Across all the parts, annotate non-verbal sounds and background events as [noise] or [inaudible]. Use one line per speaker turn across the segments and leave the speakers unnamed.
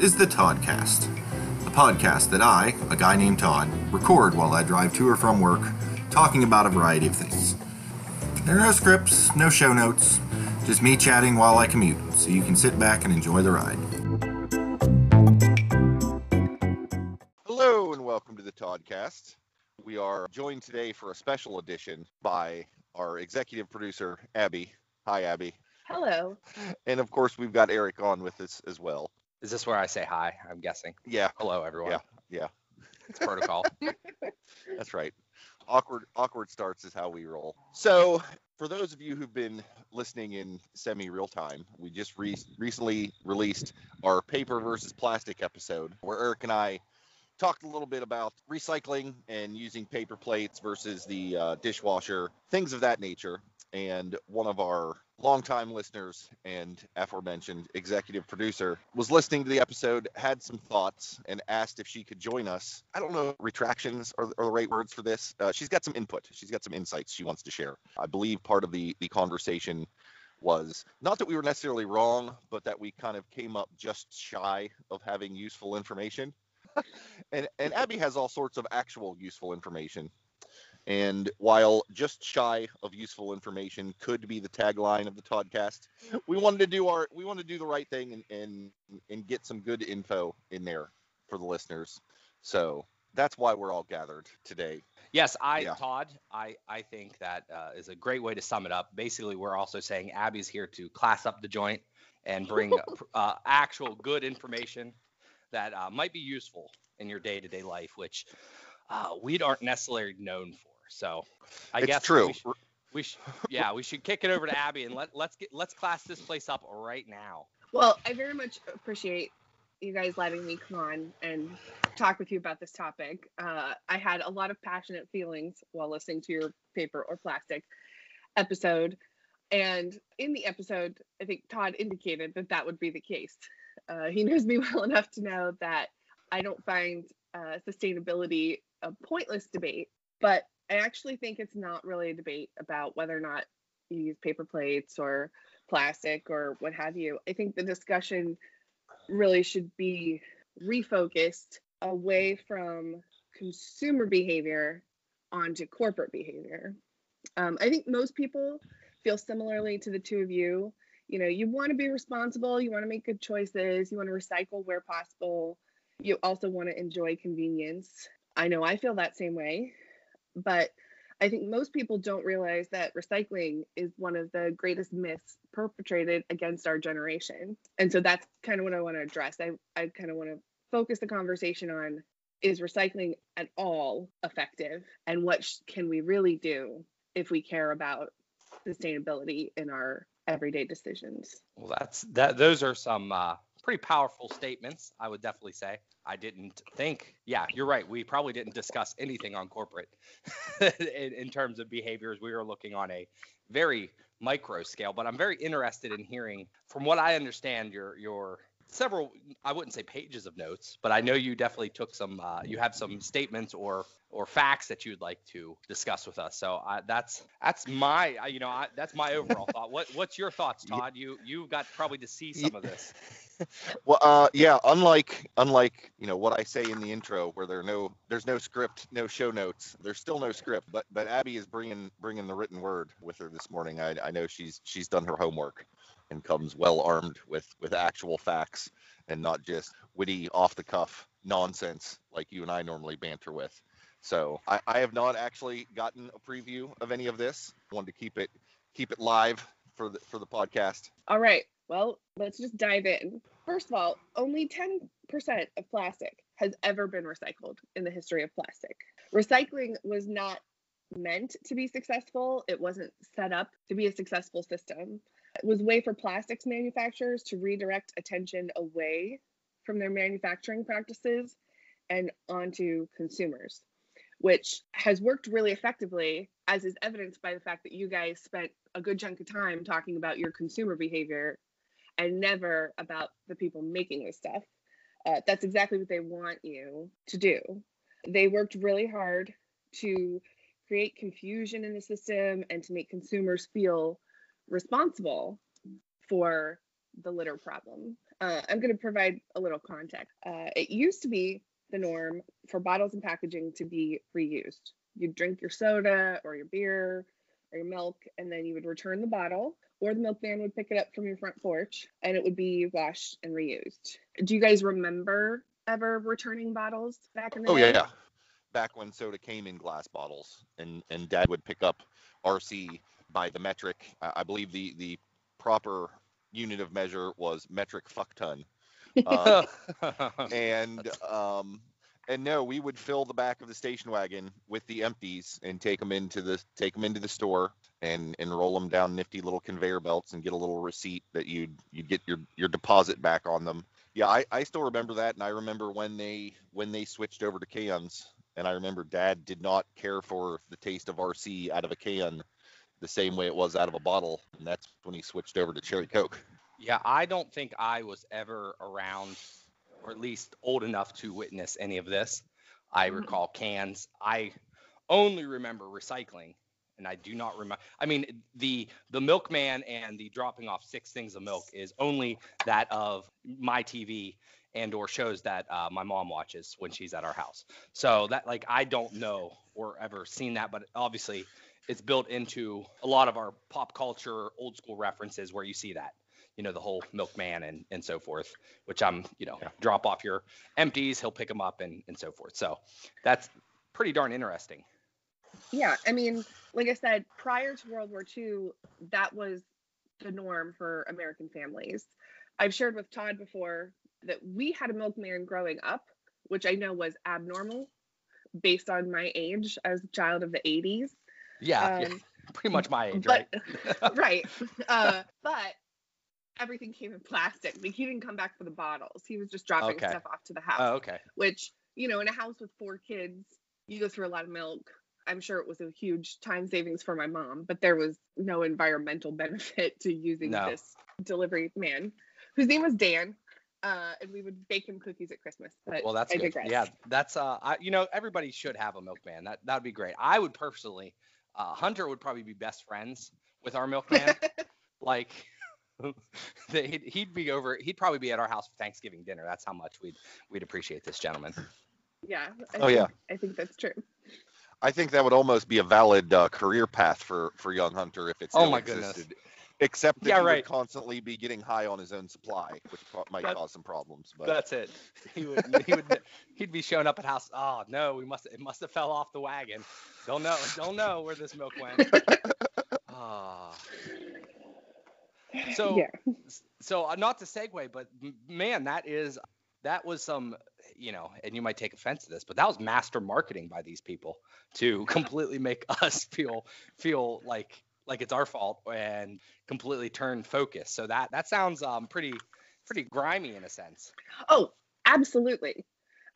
is the Toddcast, a podcast that I, a guy named Todd, record while I drive to or from work, talking about a variety of things. There are no scripts, no show notes, just me chatting while I commute, so you can sit back and enjoy the ride. Hello, and welcome to the Toddcast. We are joined today for a special edition by our executive producer, Abby. Hi, Abby.
Hello.
And of course, we've got Eric on with us as well.
Is this where I say hi? I'm guessing.
Yeah,
Hello, everyone.
Yeah. yeah, [laughs]
It's protocol. [laughs]
that's right. Awkward, awkward starts is how we roll. So, for those of you who've been listening in semi real time, we just re- recently released our paper versus plastic episode where Eric and I talked a little bit about recycling and using paper plates versus the uh, dishwasher, things of that nature. And one of our longtime listeners and aforementioned executive producer was listening to the episode, had some thoughts, and asked if she could join us. I don't know, retractions are, are the right words for this. Uh, she's got some input. She's got some insights she wants to share. I believe part of the the conversation was not that we were necessarily wrong, but that we kind of came up just shy of having useful information. [laughs] and and Abby has all sorts of actual useful information. And while just shy of useful information could be the tagline of the Toddcast, we wanted to do our we wanted to do the right thing and and and get some good info in there for the listeners. So that's why we're all gathered today.
yes, I,
Yeah.
Todd, I, I think that uh, is a great way to sum it up. Basically, we're also saying Abby's here to class up the joint and bring [laughs] uh, actual good information that uh, might be useful in your day to day life, which uh, we aren't necessarily known for. So I
it's
guess
true.
We, should, we sh- yeah, we should kick it over to Abby and let let's get let's class this place up right now.
Well, I very much appreciate you guys letting me come on and talk with you about this topic. Uh, I had a lot of passionate feelings while listening to your paper or plastic episode. And in the episode, I think Todd indicated that that would be the case. Uh, he knows me [laughs] well enough to know that I don't find uh, sustainability a pointless debate, but I actually think it's not really a debate about whether or not you use paper plates or plastic or what have you. I think the discussion really should be refocused away from consumer behavior onto corporate behavior. Um, I think most people feel similarly to the two of you. You know, you want to be responsible, you want to make good choices, you want to recycle where possible, you also want to enjoy convenience. I know I feel that same way, but I think most people don't realize that recycling is one of the greatest myths perpetrated against our generation. And so that's kind of what I want to address. I, I kind of want to focus the conversation on is recycling at all effective? And what sh- can we really do if we care about sustainability in our everyday decisions?
Well, that's that. Those are some uh, pretty powerful statements. I would definitely say. I didn't think. Yeah, you're right. We probably didn't discuss anything on corporate [laughs] in, in terms of behaviors. We were looking on a very micro scale. But I'm very interested in hearing, from what I understand, your your several. I wouldn't say pages of notes, but I know you definitely took some. Uh, you have some statements or or facts that you'd like to discuss with us. So I, that's that's my I- you know I, that's my overall [laughs] thought. What what's your thoughts, Todd? You you got probably to see some of this. [laughs]
Well, uh, yeah. Unlike unlike you know what I say in the intro, where there no there's no script, no show notes. There's still no script, but but Abby is bringing bringing the written word with her this morning. I I know she's she's done her homework and comes well armed with with actual facts and not just witty off the cuff nonsense like you and I normally banter with. So I, I have not actually gotten a preview of any of this. wanted to keep it keep it live for the for the podcast.
All right. Well, let's just dive in. First of all, only 10% of plastic has ever been recycled in the history of plastic. Recycling was not meant to be successful, it wasn't set up to be a successful system. It was a way for plastics manufacturers to redirect attention away from their manufacturing practices and onto consumers, which has worked really effectively, as is evidenced by the fact that you guys spent a good chunk of time talking about your consumer behavior and never about the people making this stuff. Uh, that's exactly what they want you to do. They worked really hard to create confusion in the system and to make consumers feel responsible for the litter problem. Uh, I'm going to provide a little context. Uh, it used to be the norm for bottles and packaging to be reused. You'd drink your soda or your beer or your milk, and then you would return the bottle, or the milkman would pick it up from your front porch and it would be washed and reused. Do you guys remember ever returning bottles back in the
Oh
day?
yeah, yeah. Back when soda came in glass bottles, and and Dad would pick up RC by the metric. I, I believe the the proper unit of measure was metric fuck ton. Uh, [laughs] [laughs] and um and no, we would fill the back of the station wagon with the empties and take them into the take them into the store and and roll them down nifty little conveyor belts and get a little receipt that you'd you'd get your your deposit back on them. Yeah, I, I still remember that, and I remember when they when they switched over to cans, and I remember Dad did not care for the taste of RC out of a can the same way it was out of a bottle, and that's when he switched over to cherry coke.
Yeah, I don't think I was ever around, or at least old enough to witness any of this. I
Mhm.
recall cans. I only remember recycling, and I do not remember. I mean, the the milkman and the dropping off six things of milk is only that of my TV and or shows that uh, my mom watches when she's at our house. So that like I don't know or ever seen that, but obviously it's built into a lot of our pop culture old school references where you see that you know the whole milkman and and so forth which i'm you know
Yeah.
drop off your empties he'll pick them up and and so forth so that's pretty darn interesting
Yeah, I mean, like I said, prior to World War II, that was the norm for American families. I've shared with Todd before that we had a milkman growing up, which I know was abnormal based on my age as a child of the 80s.
yeah, yeah,
Um, [laughs]
pretty much my age
but,
right [laughs] [laughs]
right. Uh, but everything came in plastic. Like he didn't come back for the bottles. He was just dropping
Okay.
stuff off to the house
oh okay
which you know in a house with four kids you go through a lot of milk i'm sure it was a huge time savings for my mom but there was no environmental [laughs] benefit to using
No.
this delivery man whose name was dan uh, and we would bake him cookies at christmas but
well that's
I
good
digress.
yeah that's uh I, you know everybody should have a milkman that that'd be great i would personally uh hunter would probably be best friends with our milkman [laughs] like [laughs] the- he'd, he'd be over he'd probably be at our house for thanksgiving dinner that's how much we'd we'd appreciate this gentleman
yeah I
Oh,
think,
yeah.
i think that's true
I think that would almost be a valid uh, career path for for young Hunter if it
Oh
still
my goodness.
existed. Except that
Yeah,
he
right.
would constantly be getting high on his own supply, which pro- might
That-
cause some problems. But
That's it. He would he would he'd be showing up at house. Oh no, we must it must have fell off the wagon. Don't know don't know where this milk went. [laughs] Ah. So [laughs]
yeah
so uh, not to segue, but man, that is that was some you know, and you might take offense to this, but that was master marketing by these people to [laughs] completely make us feel feel like like it's our fault and completely turn focus. So that that sounds um pretty pretty grimy in a sense.
Oh, absolutely.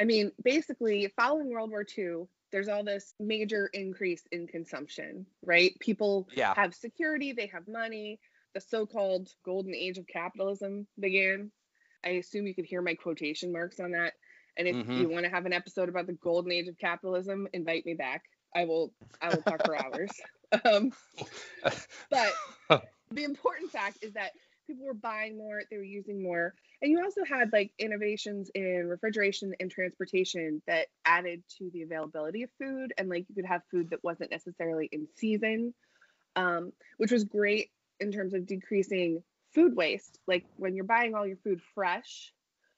I mean, basically, following World War II, there's all this major increase in consumption, right? People
Yeah.
have security, they have money. The so called golden age of capitalism began. I assume you could hear my quotation marks on that. And if
Mhm.
you want to have an episode about the golden age of capitalism, invite me back. I will I will talk for hours. [laughs] Um, but [laughs] the important fact is that people were buying more, they were using more. And you also had like innovations in refrigeration and transportation that added to the availability of food. And like you could have food that wasn't necessarily in season, um, which was great in terms of decreasing food waste. Like when you're buying all your food fresh,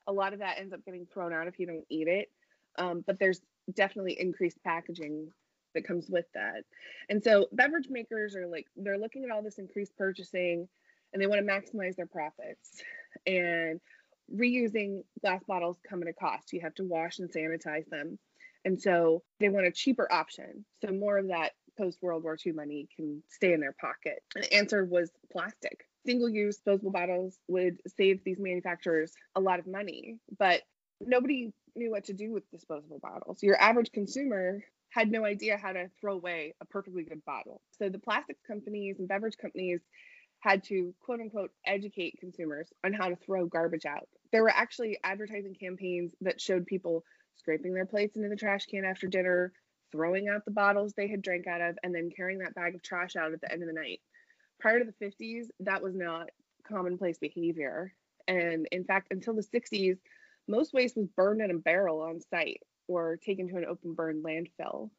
a lot of that ends up getting thrown out if you don't eat it. Um, but there's definitely increased packaging that comes with that. And so beverage makers are like, they're looking at all this increased purchasing and they want to maximize their profits. And reusing glass bottles come at a cost. You have to wash and sanitize them. And so they want a cheaper option. So more of that post World War II money can stay in their pocket. And the answer was plastic. Single use disposable bottles would save these manufacturers a lot of money, but nobody knew what to do with disposable bottles. Your average consumer had no idea how to throw away a perfectly good bottle. So the plastics companies and beverage companies had to quote unquote educate consumers on how to throw garbage out. There were actually advertising campaigns that showed people scraping their plates into the trash can after dinner, throwing out the bottles they had drank out of, and then carrying that bag of trash out at the end of the night. Prior to the 50s, that was not commonplace behavior. And in fact, until the 60s, most waste was burned in a barrel on site or taken to an open burn landfill.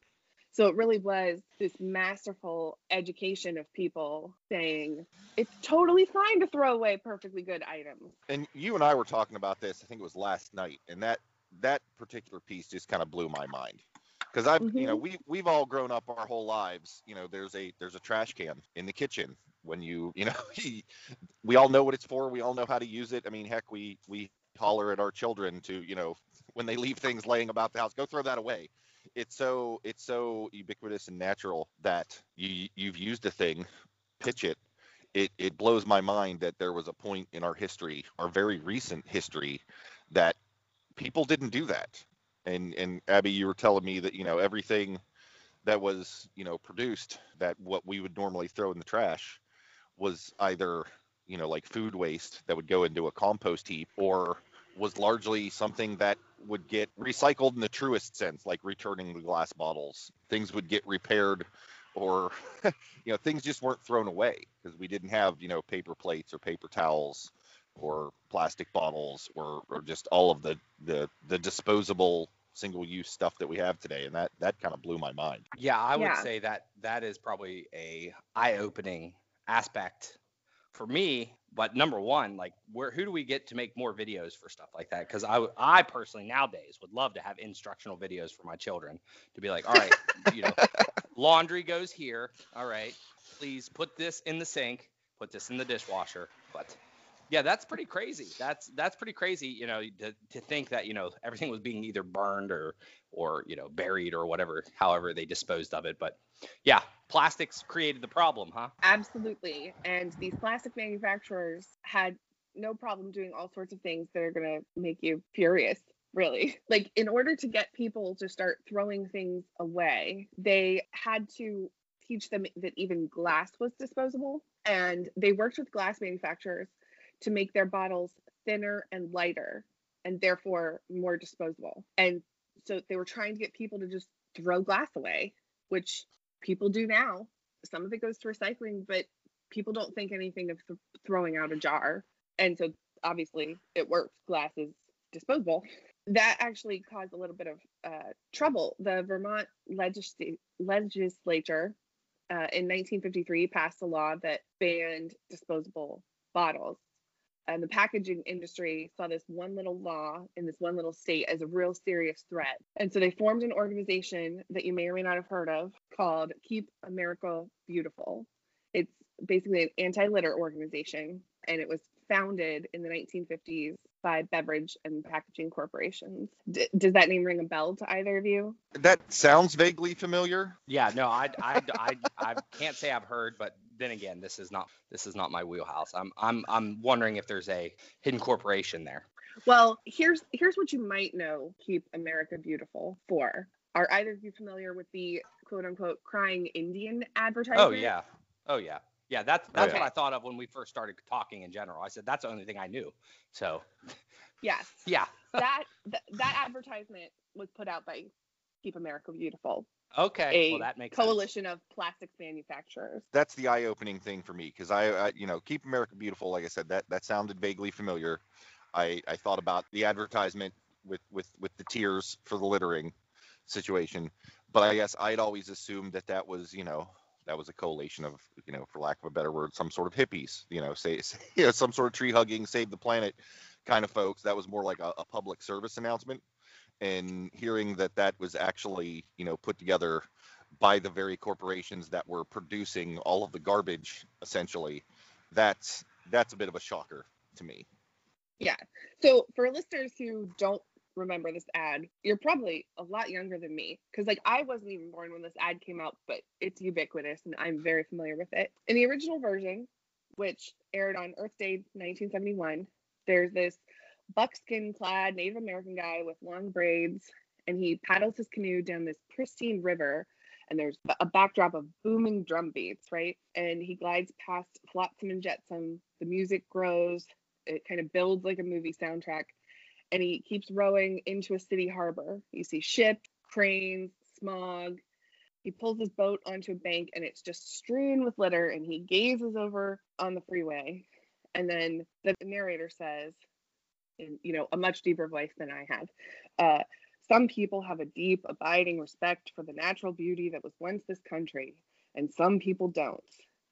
So it really was this masterful education of people saying it's totally fine to throw away perfectly good items.
And you and I were talking about this. I think it was last night, and that that particular piece just kind of blew my mind because I've you know mm-hmm. we we've all grown up our whole lives. You know, there's a there's a trash can in the kitchen when you you know [laughs] we all know what it's for. We all know how to use it. I mean, heck, we we holler at our children to you know [laughs] when they leave things laying about the house, go throw that away it's so it's so ubiquitous and natural that you you've used a thing, pitch it. It it blows my mind that there was a point in our history, our very recent history, that people didn't do that. And and Abby, you were telling me that you know everything that was you know produced that what we would normally throw in the trash was either you know like food waste that would go into a compost heap or was largely something that would get recycled in the truest sense, like returning the glass bottles. Things would get repaired, or [laughs] you know, things just weren't thrown away because we didn't have you know paper plates or paper towels or plastic bottles or or just all of the the the disposable single use stuff that we have today and that that kind of blew my mind
yeah i would yeah. say that that is probably a eye opening aspect for me but number one, like where who do we get to make more videos for stuff like that? Because I I personally nowadays would love to have instructional videos for my children to be like, all right, [laughs] you know, laundry goes here. All right, please put this in the sink, put this in the dishwasher. But yeah, that's pretty crazy. That's that's pretty crazy, you know, to, to think that you know everything was being either burned or or you know buried or whatever, however they disposed of it. But yeah, plastics created the problem, huh?
Absolutely. And these plastic manufacturers had no problem doing all sorts of things that are going to make you furious really. [laughs] Like, in order to get people to start throwing things away, they had to teach them that even glass was disposable. And they worked with glass manufacturers to make their bottles thinner and lighter and therefore more disposable. And so they were trying to get people to just throw glass away, which people do now. Some of it goes to recycling, but people don't think anything of th- throwing out a jar. And so obviously it works. Glass is disposable. That actually caused a little bit of uh, trouble. The Vermont legis- legislature uh, in 1953 passed a law that banned disposable bottles and the packaging industry saw this one little law in this one little state as a real serious threat. And so they formed an organization that you may or may not have heard of called Keep America Beautiful. It's basically an anti litter organization, and it was founded in the 1950s by beverage and packaging corporations. D- does that name ring a bell to either of you?
That sounds vaguely familiar.
Yeah, no, I, I, I, I can't say I've heard, but then again, this is not this is not my wheelhouse. I'm I'm I'm wondering if there's a hidden corporation there.
Well, here's here's what you might know Keep America Beautiful for. Are either of you familiar with the quote unquote crying Indian oh, advertisement?
Oh yeah. Oh yeah. Yeah, that's oh, that's okay. what I thought of when we first started talking in general. I said that's the only thing I knew. So
Yes. [laughs]
Yeah.
that, that that advertisement was put out by Keep America Beautiful.
Okay, well that makes
coalition
sense.
of plastics manufacturers.
That's the eye-opening thing for me because I, I, you know, keep America beautiful. Like I said, that that sounded vaguely familiar. I I thought about the advertisement with with with the tears for the littering situation, but I guess I'd always assumed that that was you know that was a coalition of you know for lack of a better word some sort of hippies you know say, [laughs] say you know some sort of tree hugging save the planet kind of folks that was more like a, a public service announcement and hearing that that was actually you know put together by the very corporations that were producing all of the garbage essentially that's that's a bit of a shocker to me.
Yeah. So for listeners who don't remember this ad you're probably a lot younger than me because like i wasn't even born when this ad came out but it's ubiquitous and i'm very familiar with it. In the original version which aired on earth day 1971 there's this buckskin clad Native American guy with long braids, and he paddles his canoe down this pristine river. And there's a backdrop of booming drum beats, right? And he glides past Flotsam and Jetsam. The music grows, it kind of builds like a movie soundtrack. And he keeps rowing into a city harbor. You see ships, cranes, smog. He pulls his boat onto a bank and it's just strewn with litter. And he gazes over on the freeway And then the narrator says, in you know a much deeper voice than I have, uh, some people have a deep, abiding respect for the natural beauty that was once this country, and some people don't.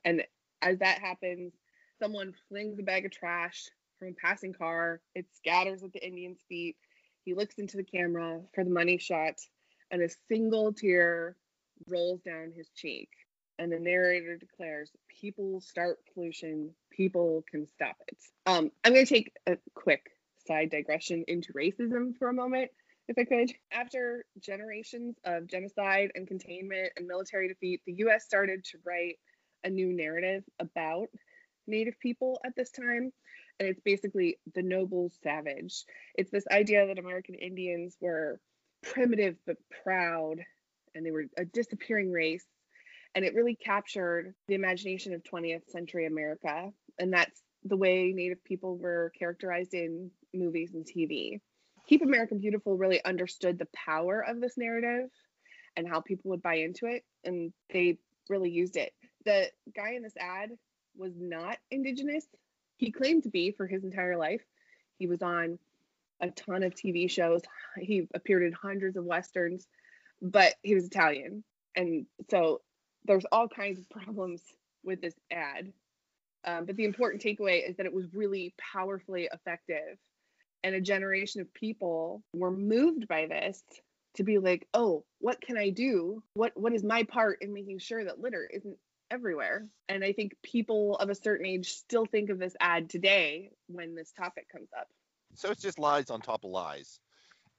And as that happens, someone flings a bag of trash from a passing car. It scatters at the Indian's feet. He looks into the camera for the money shot, and a single tear rolls down his cheek. And the narrator declares, People start pollution, people can stop it. Um, I'm going to take a quick side digression into racism for a moment, if I could. After generations of genocide and containment and military defeat, the US started to write a new narrative about Native people at this time. And it's basically the noble savage. It's this idea that American Indians were primitive but proud and they were a disappearing race. And it really captured the imagination of 20th century America. And that's the way Native people were characterized in movies and TV. Keep America Beautiful really understood the power of this narrative and how people would buy into it. And they really used it. The guy in this ad was not Indigenous. He claimed to be for his entire life. He was on a ton of TV shows. He appeared in hundreds of westerns, but he was Italian. And so there's all kinds of problems with this ad. Um, but the important takeaway is that it was really powerfully effective. And a generation of people were moved by this to be like, oh, what can I do? What what is my part in making sure that litter isn't everywhere? And I think people of a certain age still think of this ad today when this topic comes up.
So it's just lies on top of lies.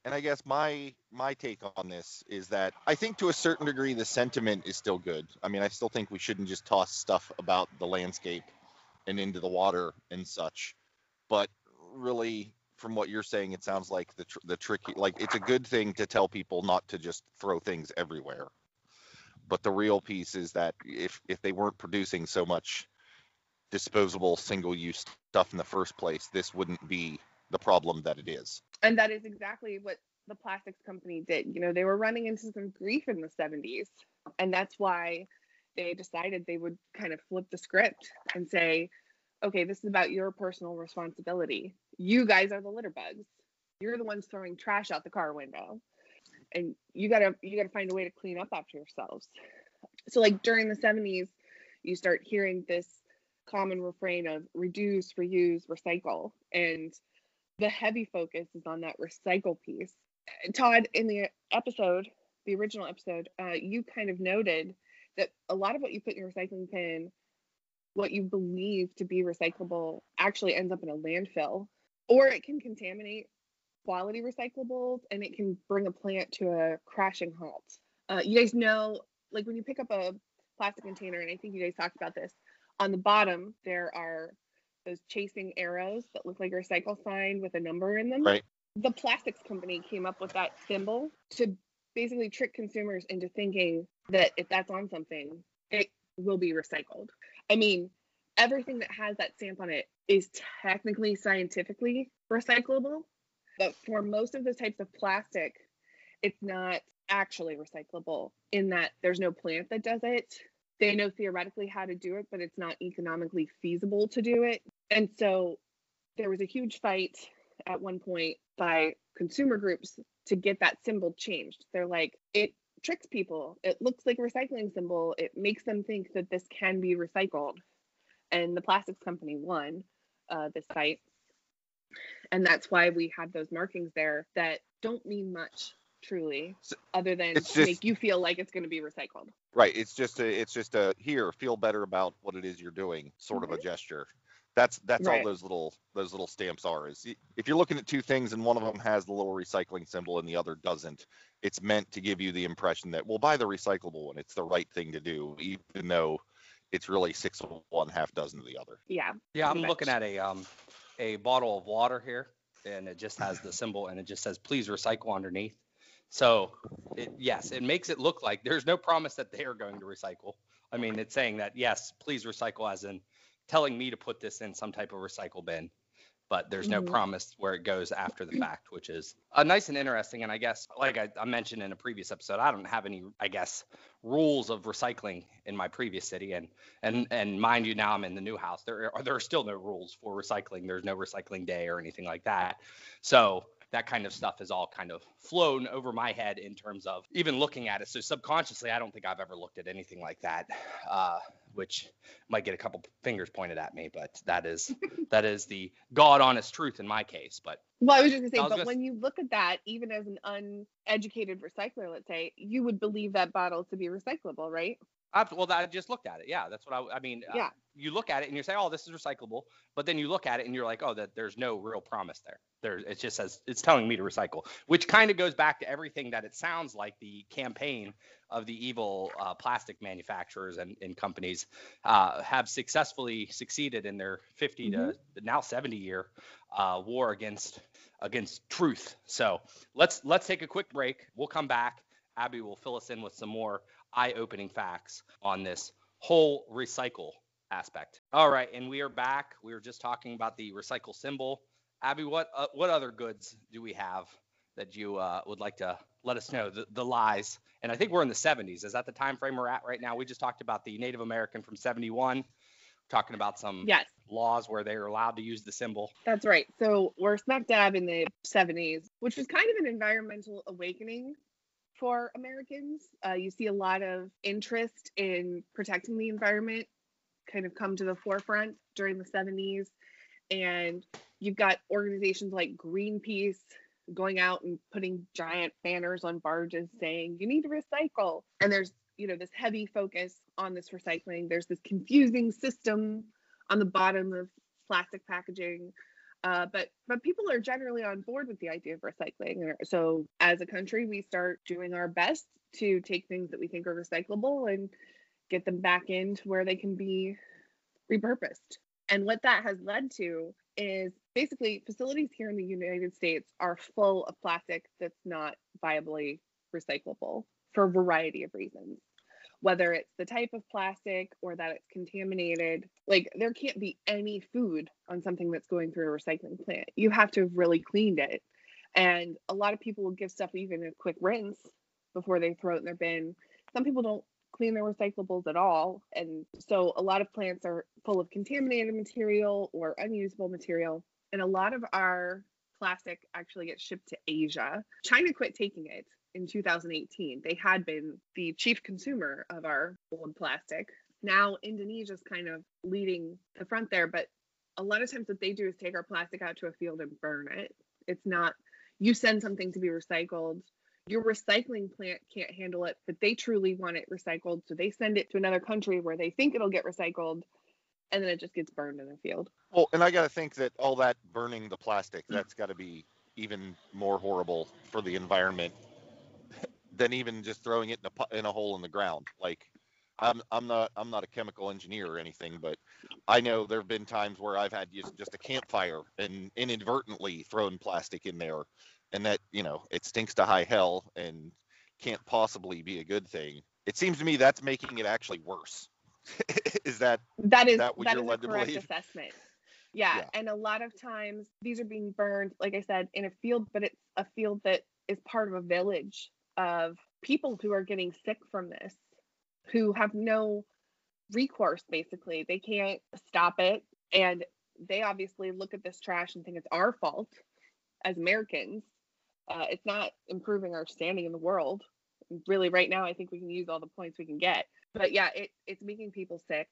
And I guess my my take on this is that I think to a certain degree the sentiment is still good. I mean, I still think we shouldn't just toss stuff about the landscape and into the water and such. But really, from what you're saying, it sounds like the tr- the tricky like it's a good thing to tell people not to just throw things everywhere. But the real piece is that if if they weren't producing so much disposable single-use stuff in the first place, this wouldn't be the problem that it is.
And that is exactly what the plastics company did. You know, they were running into some grief in the 70s. And that's why they decided they would kind of flip the script and say, okay, this is about your personal responsibility. You guys are the litter bugs. You're the ones throwing trash out the car window. And you gotta you gotta find a way to clean up after yourselves. So like during the 70s, you start hearing this common refrain of reduce, reuse, recycle. And the heavy focus is on that recycle piece. Todd, in the episode, the original episode, uh, you kind of noted that a lot of what you put in your recycling bin, what you believe to be recyclable, actually ends up in a landfill, or it can contaminate quality recyclables and it can bring a plant to a crashing halt. Uh, you guys know, like when you pick up a plastic container, and I think you guys talked about this, on the bottom there are those chasing arrows that look like a recycle sign with a number in them.
Right.
The plastics company came up with that symbol to basically trick consumers into thinking that if that's on something, it will be recycled. I mean, everything that has that stamp on it is technically scientifically recyclable, but for most of those types of plastic, it's not actually recyclable in that there's no plant that does it. They know theoretically how to do it, but it's not economically feasible to do it. And so there was a huge fight at one point by consumer groups to get that symbol changed. They're like, it tricks people. It looks like a recycling symbol. It makes them think that this can be recycled. And the plastics company won uh, this fight. And that's why we have those markings there that don't mean much truly
So,
other than to
just-
make you feel like it's going to be recycled
Right. It's just a it's just a here, feel better about what it is you're doing, sort of a gesture. That's that's
Right.
all those little those little stamps are. Is if you're looking at two things and one of them has the little recycling symbol and the other doesn't, it's meant to give you the impression that well, buy the recyclable one. It's the right thing to do, even though it's really six of one, half dozen of the other.
yeah
Yeah, I'm
pretty
looking at a um a bottle of water here, and it just has the symbol, and it just says please recycle underneath. So, it, yes, it makes it look like there's no promise that they are going to recycle. I mean, it's saying that yes, please recycle, as in telling me to put this in some type of recycle bin. but there's no
Mhm.
promise where it goes after the fact, which is uh, nice and interesting. And I guess, like I, I mentioned in a previous episode, I don't have any, I guess, rules of recycling in my previous city, and and and mind you, now I'm in the new house. There are there are still no rules for recycling. There's no recycling day or anything like that. So that kind of stuff has all kind of flown over my head in terms of even looking at it. So subconsciously, I don't think I've ever looked at anything like that, uh, which might get a couple fingers pointed at me, but that is [laughs] that is the god honest truth in my case. But
Well, I was just gonna say, but
gonna
when you look at that, even as an uneducated recycler, let's say, you would believe that bottle to be recyclable, right?
I, well, I just looked at it. Yeah, that's what I. I mean, uh,
Yeah.
You look at it and you say, "Oh, this is recyclable," but then you look at it and you're like, "Oh, that there's no real promise there." There, it just says it's telling me to recycle, which kind of goes back to everything that it sounds like the campaign of the evil uh, plastic manufacturers and, and companies uh, have successfully succeeded in their 50 to now 70 year uh, war against against truth. So let's let's take a quick break. We'll come back. Abby will fill us in with some more eye-opening facts on this whole recycle aspect. All right, and we are back. We were just talking about the recycle symbol. Abby, what uh, what other goods do we have that you uh, would like to let us know the, the lies? And I think we're in the 70s. Is that the time frame we're at right now? We just talked about the Native American from 71. Talking about some
Yes,
laws where they are allowed to use the symbol.
that's right. So we're smack dab in the 70s, which was kind of an environmental awakening for Americans. Uh, you see a lot of interest in protecting the environment kind of come to the forefront during the 70s. And you've got organizations like Greenpeace going out and putting giant banners on barges saying, you need to recycle. And there's, you know, this heavy focus on this recycling. There's this confusing system on the bottom of plastic packaging. Uh, but but people are generally on board with the idea of recycling. So as a country, we start doing our best to take things that we think are recyclable and get them back into where they can be repurposed. And what that has led to is basically facilities here in the United States are full of plastic that's not viably recyclable for a variety of reasons. Whether it's the type of plastic or that it's contaminated, like there can't be any food on something that's going through a recycling plant. You have to have really cleaned it. And a lot of people will give stuff even a quick rinse before they throw it in their bin. Some people don't clean their recyclables at all. And so a lot of plants are full of contaminated material or unusable material. And a lot of our plastic actually gets shipped to Asia. China quit taking it in 2018. They had been the chief consumer of our old plastic. Now Indonesia's kind of leading the front there, but a lot of times what they do is take our plastic out to a field and burn it. It's not you send something to be recycled your recycling plant can't handle it, but they truly want it recycled. So they send it to another country where they think it'll get recycled and then it just gets burned in the field.
Well, and I got to think that all that burning the plastic, mm. that's got to be even more horrible for the environment [laughs] than even just throwing it in a in a hole in the ground. Like, I'm I'm not I'm not a chemical engineer or anything, but I know there have been times where I've had just, just a campfire and inadvertently thrown plastic in there, and that you know it stinks to high hell and can't possibly be a good thing. It seems to me that's making it actually worse. [laughs] Is that
That is
That what
that is a correct assessment. Yeah,
Yeah.
and a lot of times these are being burned, like I said, in a field, but it's a field that is part of a village of people who are getting sick from this, who have no recourse basically. They can't stop it. And they obviously look at this trash and think it's our fault as Americans. Uh, it's not improving our standing in the world. Really, right now, I think we can use all the points we can get. But yeah, it, it's making people sick.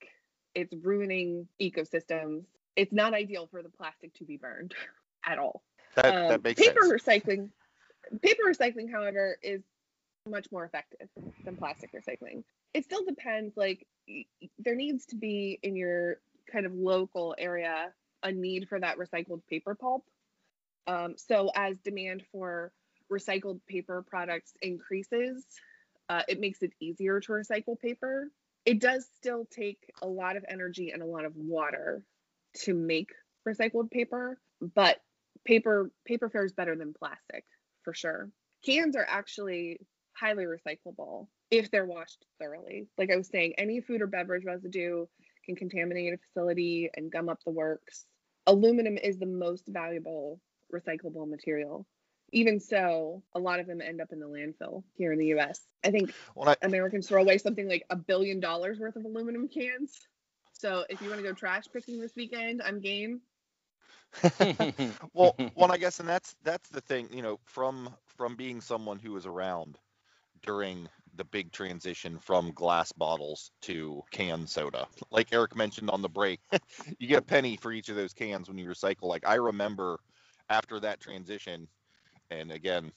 It's ruining ecosystems. It's not ideal for the plastic to be burned [laughs] at all.
that
Um,
that makes
paper
sense?
recycling paper recycling however is much more effective than plastic recycling it still depends like there needs to be in your kind of local area a need for that recycled paper pulp um, so as demand for recycled paper products increases uh, it makes it easier to recycle paper. It does still take a lot of energy and a lot of water to make recycled paper but paper paper fares better than plastic for sure. Cans are actually highly recyclable if they're washed thoroughly. Like i was saying any food or beverage residue can contaminate a facility and gum up the works. Aluminum is the most valuable recyclable material. Even so, a lot of them end up in the landfill here in the US. I think
Well, I,
Americans throw away something like a billion dollars worth of aluminum cans. So if you want to go trash picking this weekend, I'm game. [laughs]
well, [laughs] well, I guess, and that's that's the thing, you know, from from being someone who was around during the big transition from glass bottles to canned soda. Like Eric mentioned on the break, [laughs] you get a penny for each of those cans when you recycle. Like I remember after that transition, and again,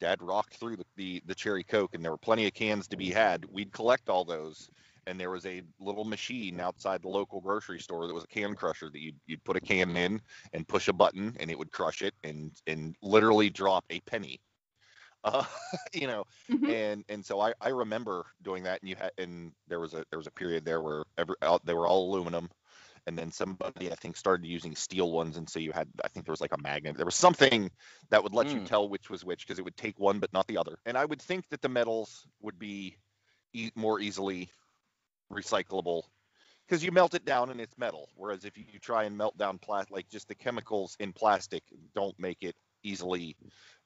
Dad rocked through the, the the cherry coke, and there were plenty of cans to be had. We'd collect all those, and there was a little machine outside the local grocery store that was a can crusher that you'd, you'd put a can in and push a button and it would crush it and and literally drop a penny [laughs] uh, you know
Mhm.
and and so I, I remember doing that and you had and there was a there was a period there where every they were all aluminum and then somebody i think started using steel ones and so you had i think there was like a magnet there was something that would let you
Mm.
tell which was which because it would take one but not the other and i would think that the metals would be e- more easily recyclable because you melt it down and it's metal. Whereas if you try and melt down plastic, like just the chemicals in plastic don't make it easily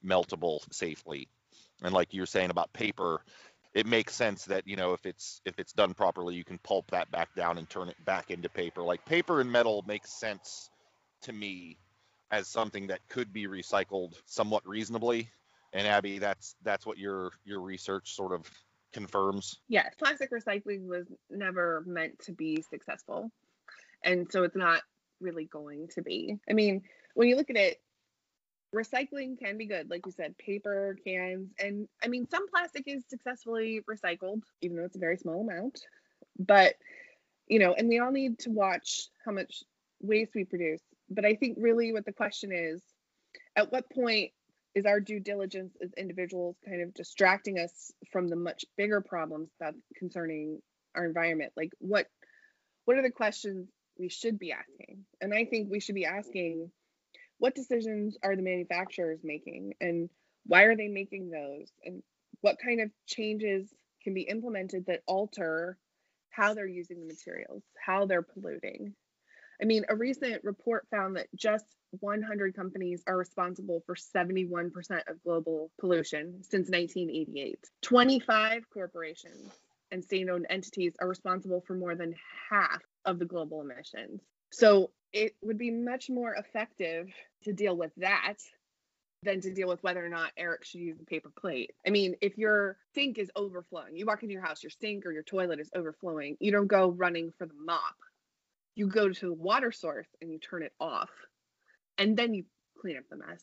meltable safely. And like you're saying about paper, it makes sense that you know if it's if it's done properly, you can pulp that back down and turn it back into paper. Like paper and metal makes sense to me as something that could be recycled somewhat reasonably. And Abby, that's that's what your your research sort of confirms.
Yes, plastic recycling was never meant to be successful. And so it's not really going to be. I mean, when you look at it, recycling can be good. Like you said, paper, cans, and I mean, some plastic is successfully recycled, even though it's a very small amount. But, you know, and we all need to watch how much waste we produce. But I think really what the question is at what point is our due diligence as individuals kind of distracting us from the much bigger problems that concerning our environment like what what are the questions we should be asking and i think we should be asking what decisions are the manufacturers making and why are they making those and what kind of changes can be implemented that alter how they're using the materials how they're polluting i mean a recent report found that just 100 companies are responsible for 71% of global pollution since 1988. 25 corporations and state owned entities are responsible for more than half of the global emissions. So it would be much more effective to deal with that than to deal with whether or not Eric should use a paper plate. I mean, if your sink is overflowing, you walk into your house, your sink or your toilet is overflowing, you don't go running for the mop. You go to the water source and you turn it off and then you clean up the mess.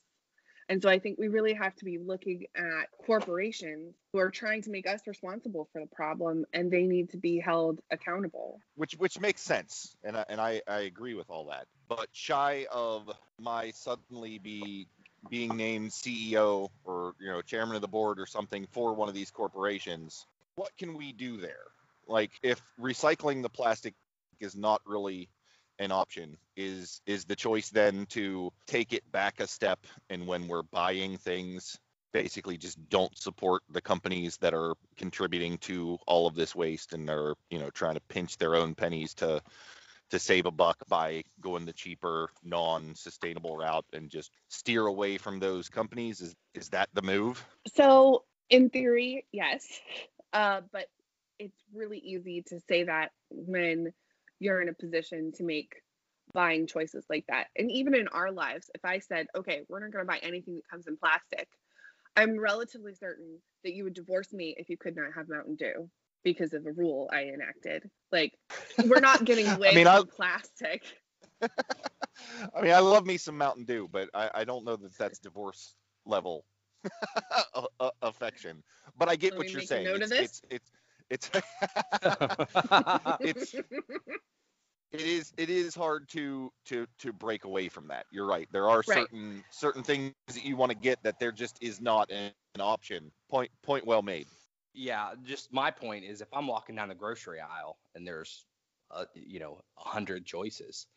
And so I think we really have to be looking at corporations who are trying to make us responsible for the problem and they need to be held accountable.
which which makes sense and I, and I, I agree with all that but shy of my suddenly be being named ceo or you know chairman of the board or something for one of these corporations what can we do there like if recycling the plastic is not really an option. Is is the choice then to take it back a step and when we're buying things basically just don't support the companies that are contributing to all of this waste and are you know trying to pinch their own pennies to to save a buck by going the cheaper non-sustainable route and just steer away from those companies? Is is that the move?
So, in theory, yes. Uh, but it's really easy to say that when you're in a position to make buying choices like that. And even in our lives, if I said, okay, we're not going to buy anything that comes in plastic, I'm relatively certain that you would divorce me if you could not have Mountain Dew because of a rule I enacted. Like, we're not [laughs] getting away
mean, I- [laughs]
plastic. [laughs]
i mean i love me some mountain dew but i, I don't know that that's divorce level affection but i get
Let
what you're saying it's, it's it's it's [laughs] It's- it is it is hard to to to break away from that. You're right. There are
Right.
certain certain things that you want to get that there just is not an, an option. Point point well made.
Yeah, just my point is if I'm walking down the grocery aisle and there's, uh, you know, a hundred choices,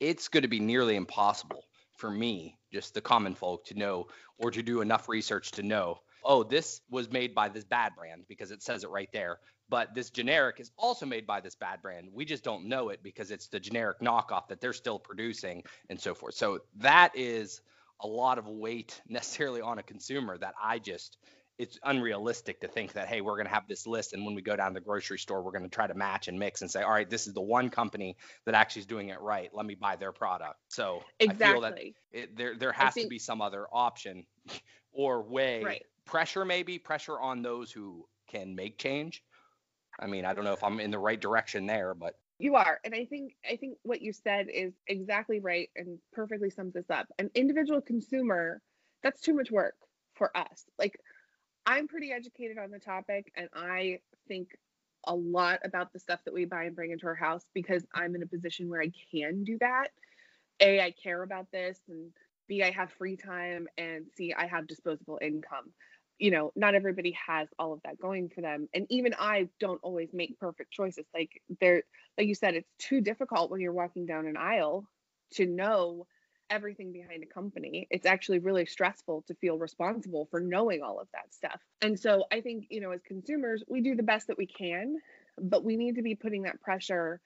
it's going to be nearly impossible for me, just the common folk, to know or to do enough research to know oh, this was made by this bad brand because it says it right there. But this generic is also made by this bad brand. We just don't know it because it's the generic knockoff that they're still producing and so forth. So that is a lot of weight [laughs] necessarily on a consumer that I just it's unrealistic to think that hey we're going to have this list and when we go down to the grocery store we're going to try to match and mix and say all right this is the one company that actually is doing it right let me buy their product so
exactly.
i feel that it, there there has think, to be some other option [laughs] or way
right.
Pressure maybe pressure on those who can make change i mean i don't know if i'm in the right direction there but
you are and i think i think what you said is exactly right and perfectly sums this up an individual consumer that's too much work for us like I'm pretty educated on the topic and I think a lot about the stuff that we buy and bring into our house because I'm in a position where I can do that. A, I care about this, and B, I have free time, and C, I have disposable income. You know, not everybody has all of that going for them. And even I don't always make perfect choices. Like there, like you said, it's too difficult when you're walking down an aisle to know everything behind a company. It's actually really stressful to feel responsible for knowing all of that stuff. And so I think, you know, as consumers, we do the best that we can, but we need to be putting that pressure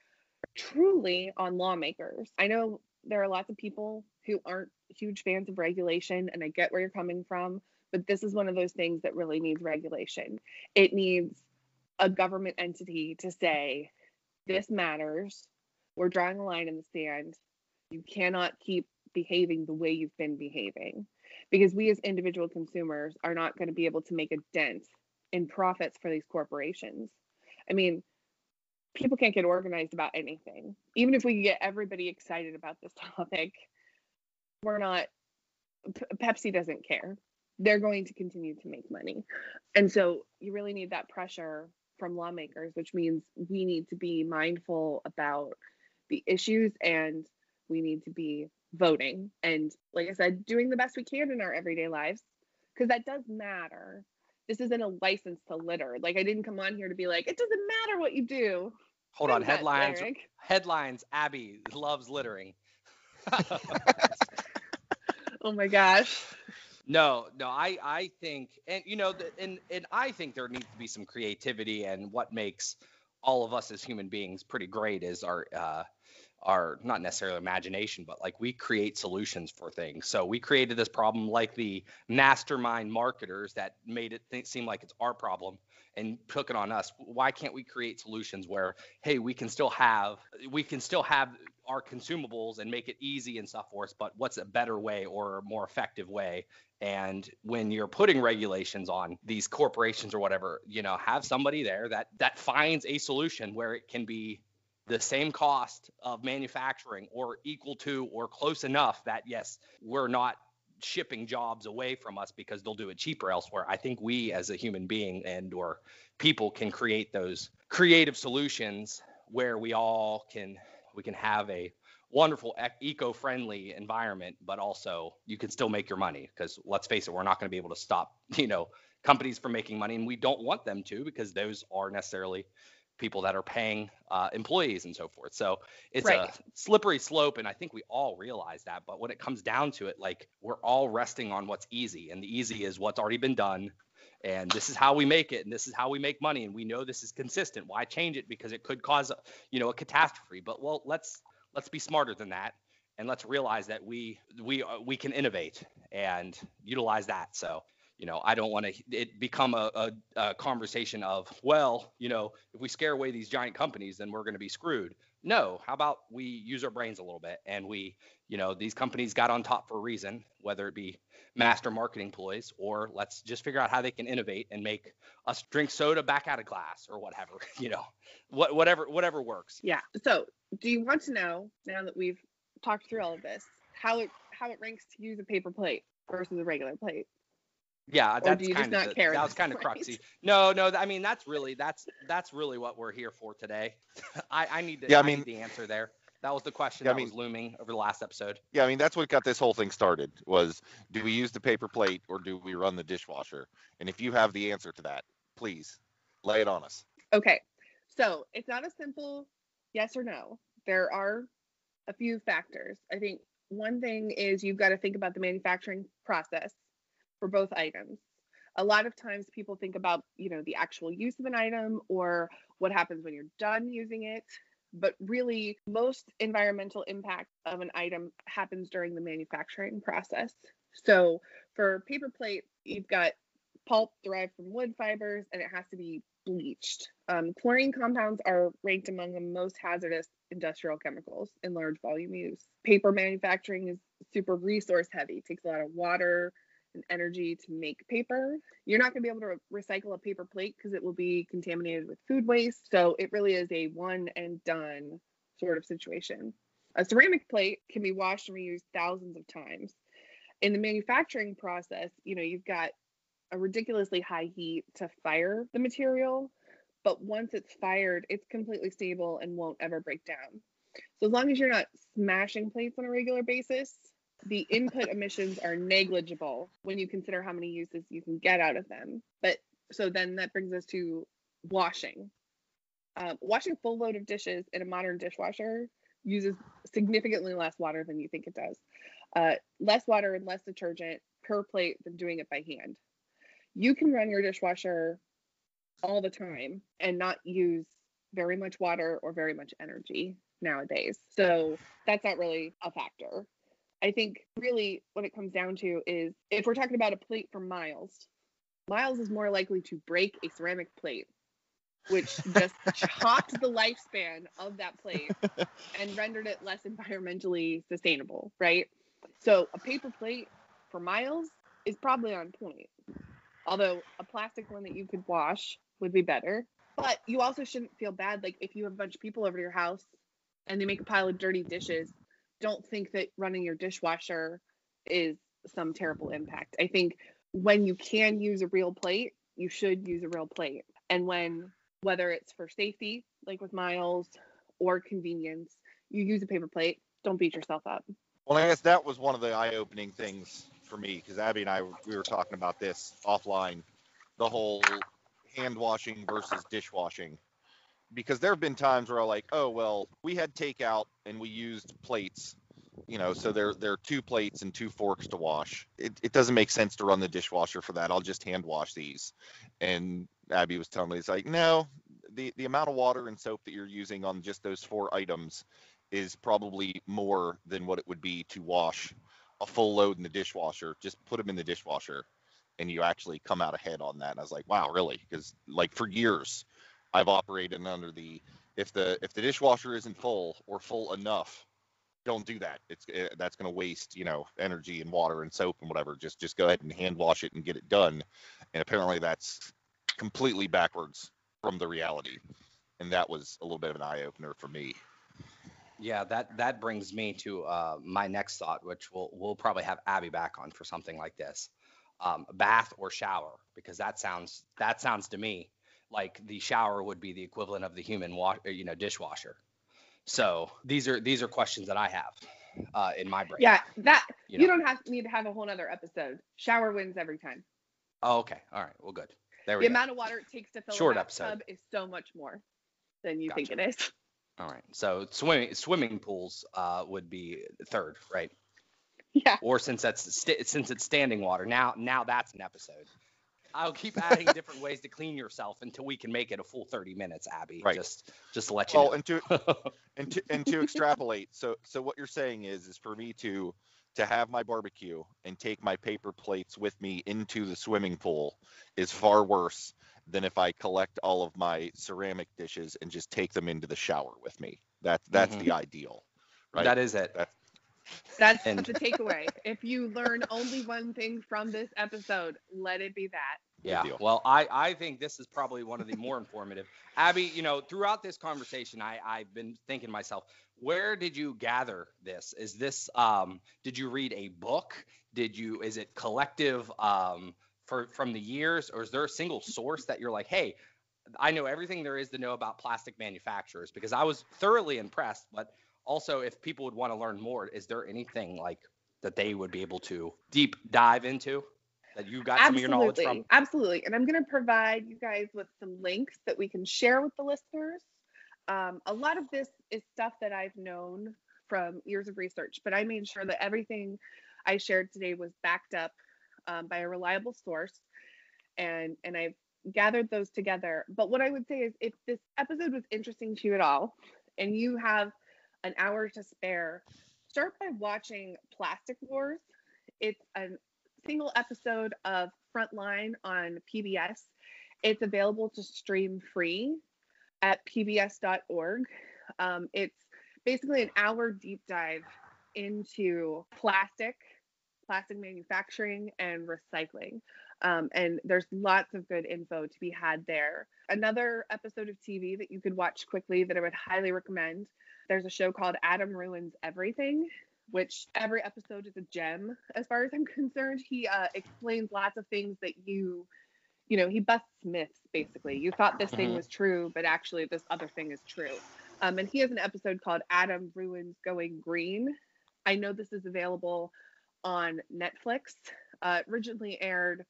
truly on lawmakers. I know there are lots of people who aren't huge fans of regulation, and I get where you're coming from, but this is one of those things that really needs regulation. It needs a government entity to say, this matters. We're drawing a line in the sand. You cannot keep behaving the way you've been behaving because we as individual consumers are not going to be able to make a dent in profits for these corporations. I mean, people can't get organized about anything. Even if we could get everybody excited about this [laughs] topic, we're not P- Pepsi doesn't care. They're going to continue to make money. And so you really need that pressure from lawmakers, which means we need to be mindful about the issues and we need to be voting. And like i said doing the best we can in our everyday lives because that does matter. This isn't a license to litter. Like i didn't come on here to be like it doesn't matter what you do.
Hold on headlines headlines abby loves littering. [laughs] [laughs]
Oh my gosh
no no i i think and you know and and i think there needs to be some creativity and what makes all of us as human beings pretty great is our uh our not necessarily imagination, but like we create solutions for things. So we created this problem like the mastermind marketers that made it th- seem like it's our problem and took it on us. Why can't we create solutions where, hey, we can still have we can still have our consumables and make it easy and stuff for us, but what's a better way or a more effective way? And when you're putting regulations on these corporations or whatever, you know, have somebody there that that finds a solution where it can be the same cost of manufacturing or equal to or close enough that yes, we're not shipping jobs away from us because they'll do it cheaper elsewhere. I think we as a human being and or people can create those creative solutions where we all can we can have a wonderful eco-friendly environment but also you can still make your money because let's face it we're not going to be able to stop [laughs] you know companies from making money and we don't want them to because those are necessarily people that are paying uh, employees and so forth. So it's right. a slippery slope, and I think we all realize that. But when it comes down to it, like we're all resting on what's easy, and the easy is what's already been done, and this is how we make it, and this is how we make money, and we know this is consistent. Why change it? Because it could cause, you know, a catastrophe. But well, let's let's be smarter than that, and let's realize that we we uh, we can innovate and utilize that. So you know, I don't want to it become a, a, a, conversation of, well, you know, if we scare away these giant companies, then we're going to be screwed. No, how about we use our brains a little bit and we, you know, these companies got on top for a reason, whether it be master marketing ploys or let's just figure out how they can innovate and make us drink soda back out of glass or whatever, [laughs] you know, what, whatever, whatever works.
Yeah. So do you want to know now that we've talked through all of this, how it, how it ranks to use a paper plate versus a regular plate?
Yeah, that's kind of the, that was kind of cruxy. No, no, I mean that's really that's that's really what we're here for today. [laughs] I, I need to yeah, I, I mean, the answer there. That was the question yeah, that I mean, was looming over the last episode.
Yeah, I mean that's what got this whole thing started was do we use the paper plate or do we run the dishwasher? And if you have the answer to that, please lay it on us.
Okay. So, it's not a simple yes or no. There are a few factors. I think one thing is you've got to think about the manufacturing process for both items. A lot of times people think about, you know, the actual use of an item or what happens when you're done using it. But really, most environmental impact of an item happens during the manufacturing process. So for paper plate, you've got pulp derived from wood fibers and it has to be bleached. Um, chlorine compounds are ranked among the most hazardous industrial chemicals in large volume use. Paper manufacturing is super resource heavy, takes a lot of water and energy to make paper. You're not going to be able to re- recycle a paper plate because it will be contaminated with food waste. So it really is a one and done sort of situation. A ceramic plate can be washed and reused thousands of times. In the manufacturing process, you know, you've got a ridiculously high heat to fire the material, but once it's fired, it's completely stable and won't ever break down. So as long as you're not smashing plates on a regular basis, the input [laughs] emissions are negligible when you consider how many uses you can get out of them. But so then that brings us to washing. Um, washing full load of dishes in a modern dishwasher uses significantly less water than you think it does. Uh, less water and less detergent per plate than doing it by hand you can run your dishwasher all the time and not use very much water or very much energy nowadays. So that's not really a factor. I think really what it comes down to is if we're talking about a plate for miles, miles is more likely to break a ceramic plate, which just [laughs] chopped the lifespan of that plate and rendered it less environmentally sustainable, right? So a paper plate for miles is probably on point. Although a plastic one that you could wash would be better. But you also shouldn't feel bad. Like if you have a bunch of people over to your house and they make a pile of dirty dishes, don't think that running your dishwasher is some terrible impact. I think when you can use a real plate, you should use a real plate. And when, whether it's for safety, like with miles, or convenience, you use a paper plate, don't beat yourself up.
Well, I guess that was one of the eye-opening things for me because Abby and I we were talking about this offline, the whole hand washing versus dishwashing. Because there have been times where I'm like, oh well, we had takeout and we used plates, you know, so there there are two plates and two forks to wash. It, it doesn't make sense to run the dishwasher for that. I'll just hand wash these. And Abby was telling me it's like, no, the the amount of water and soap that you're using on just those four items is probably more than what it would be to wash a full load in the dishwasher, just put them in the dishwasher and you actually come out ahead on that. And I was like, wow, really? Because like for years, I've operated under the if the if the dishwasher isn't full or full enough, don't do that. It's it, eh, that's going to waste you know energy and water and soap and whatever. Just just go ahead and hand wash it and get it done. And apparently that's completely backwards from the reality. And that was a little bit of an eye opener for me.
Yeah, that that brings me to uh, my next thought, which we'll we'll probably have Abby back on for something like this, um, bath or shower, because that sounds that sounds to me like the shower would be the equivalent of the human wash, you know, dishwasher. So these are these are questions that I have uh, in my brain.
Yeah, that you, you don't have need to have a whole other episode. Shower wins every time.
Oh, okay. All right. Well, good.
There we
the
go. amount of water it takes to fill Short a bathtub episode. is so much more than you gotcha. think it is.
All right. So swimming swimming pools uh, would be third, right?
Yeah.
Or since that's st- since it's standing water, now now that's an episode. I'll keep adding different ways to clean yourself until we can make it a full 30 minutes, Abby. Right. Just just to let you
well,
know.
and to [laughs] and to and to extrapolate. So so what you're saying is is for me to to have my barbecue and take my paper plates with me into the swimming pool is far worse than if I collect all of my ceramic dishes and just take them into the shower with me. That's that's mm-hmm. the ideal. Right?
That is it.
That's, that's and... the takeaway. If you learn only one thing from this episode, let it be that.
Yeah. Well, I, I think this is probably one of the more informative. Abby, you know, throughout this conversation, I, I've been thinking myself, where did you gather this? Is this um did you read a book? Did you is it collective um for from the years, or is there a single source that you're like, hey, I know everything there is to know about plastic manufacturers because I was thoroughly impressed. But also, if people would want to learn more, is there anything like that they would be able to deep dive into that you got Absolutely. some of your knowledge from?
Absolutely. And I'm going to provide you guys with some links that we can share with the listeners. Um, a lot of this is stuff that I've known from years of research, but I made sure that everything I shared today was backed up um, by a reliable source. and and I've gathered those together. But what I would say is if this episode was interesting to you at all and you have an hour to spare, start by watching Plastic Wars. It's a single episode of Frontline on PBS. It's available to stream free at pbs.org. Um, it's basically an hour deep dive into plastic, plastic manufacturing, and recycling. Um, and there's lots of good info to be had there. Another episode of TV that you could watch quickly that I would highly recommend there's a show called Adam Ruins Everything, which every episode is a gem as far as I'm [laughs] concerned. He uh, explains lots of things that you, you know, he busts myths basically. You thought this thing
Mhm.
was true, but actually this other thing is true. Um, and he has an episode called Adam Ruins Going Green. I know this is available on Netflix. Uh, originally aired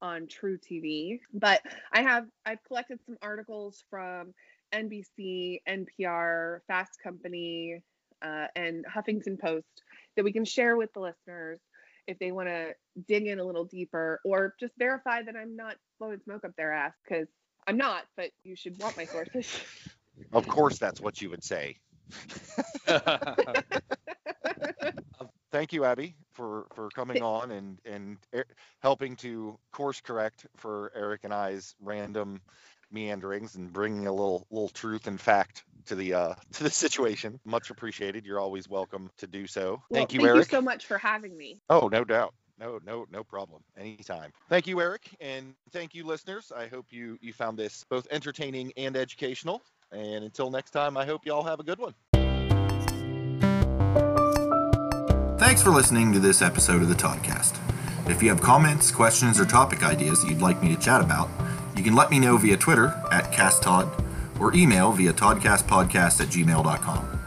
on truTV, but I have I've collected some articles from NBC, NPR, Fast Company, uh, and Huffington Post that we can share with the listeners if they want to dig in a little deeper or just verify that I'm not blowing smoke up their ass because I'm not, but you should want my sources.
Of course, that's what you would say. [laughs] [laughs] Thank you, Abby, for for coming on and and er- helping to course correct for Eric and I's random meanderings and bringing a little little truth and fact to the uh [laughs] to the situation. Much appreciated. You're always welcome to do so.
Well,
thank you,
thank
Eric.
Thank you so much for having me.
Oh, no doubt. No, no, no problem. Anytime. Thank you, Eric, and thank you, listeners. I hope you you found this both entertaining and educational. And until next time, I hope you all have a good one.
Thanks for listening to this episode of the Toddcast. If you have comments, questions, or topic ideas that you'd like me to chat about, you can let me know via Twitter at CastTod or email via todcastpodcast at gmail.com.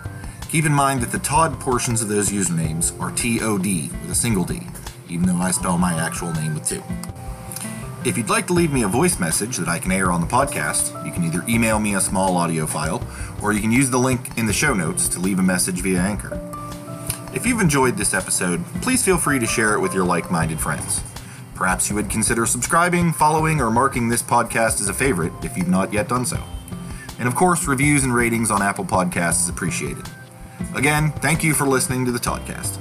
Keep in mind that the Todd portions of those usernames are T-O-D with a single D, even though I spell my actual name with two. If you'd like to leave me a voice message that I can air on the podcast, you can either email me a small audio file or you can use the link in the show notes to leave a message via Anchor. If you've enjoyed this episode, please feel free to share it with your like minded friends. Perhaps you would consider subscribing, following, or marking this podcast as a favorite if you've not yet done so. And of course, reviews and ratings on Apple Podcasts is appreciated. Again, thank you for listening to the Toddcast.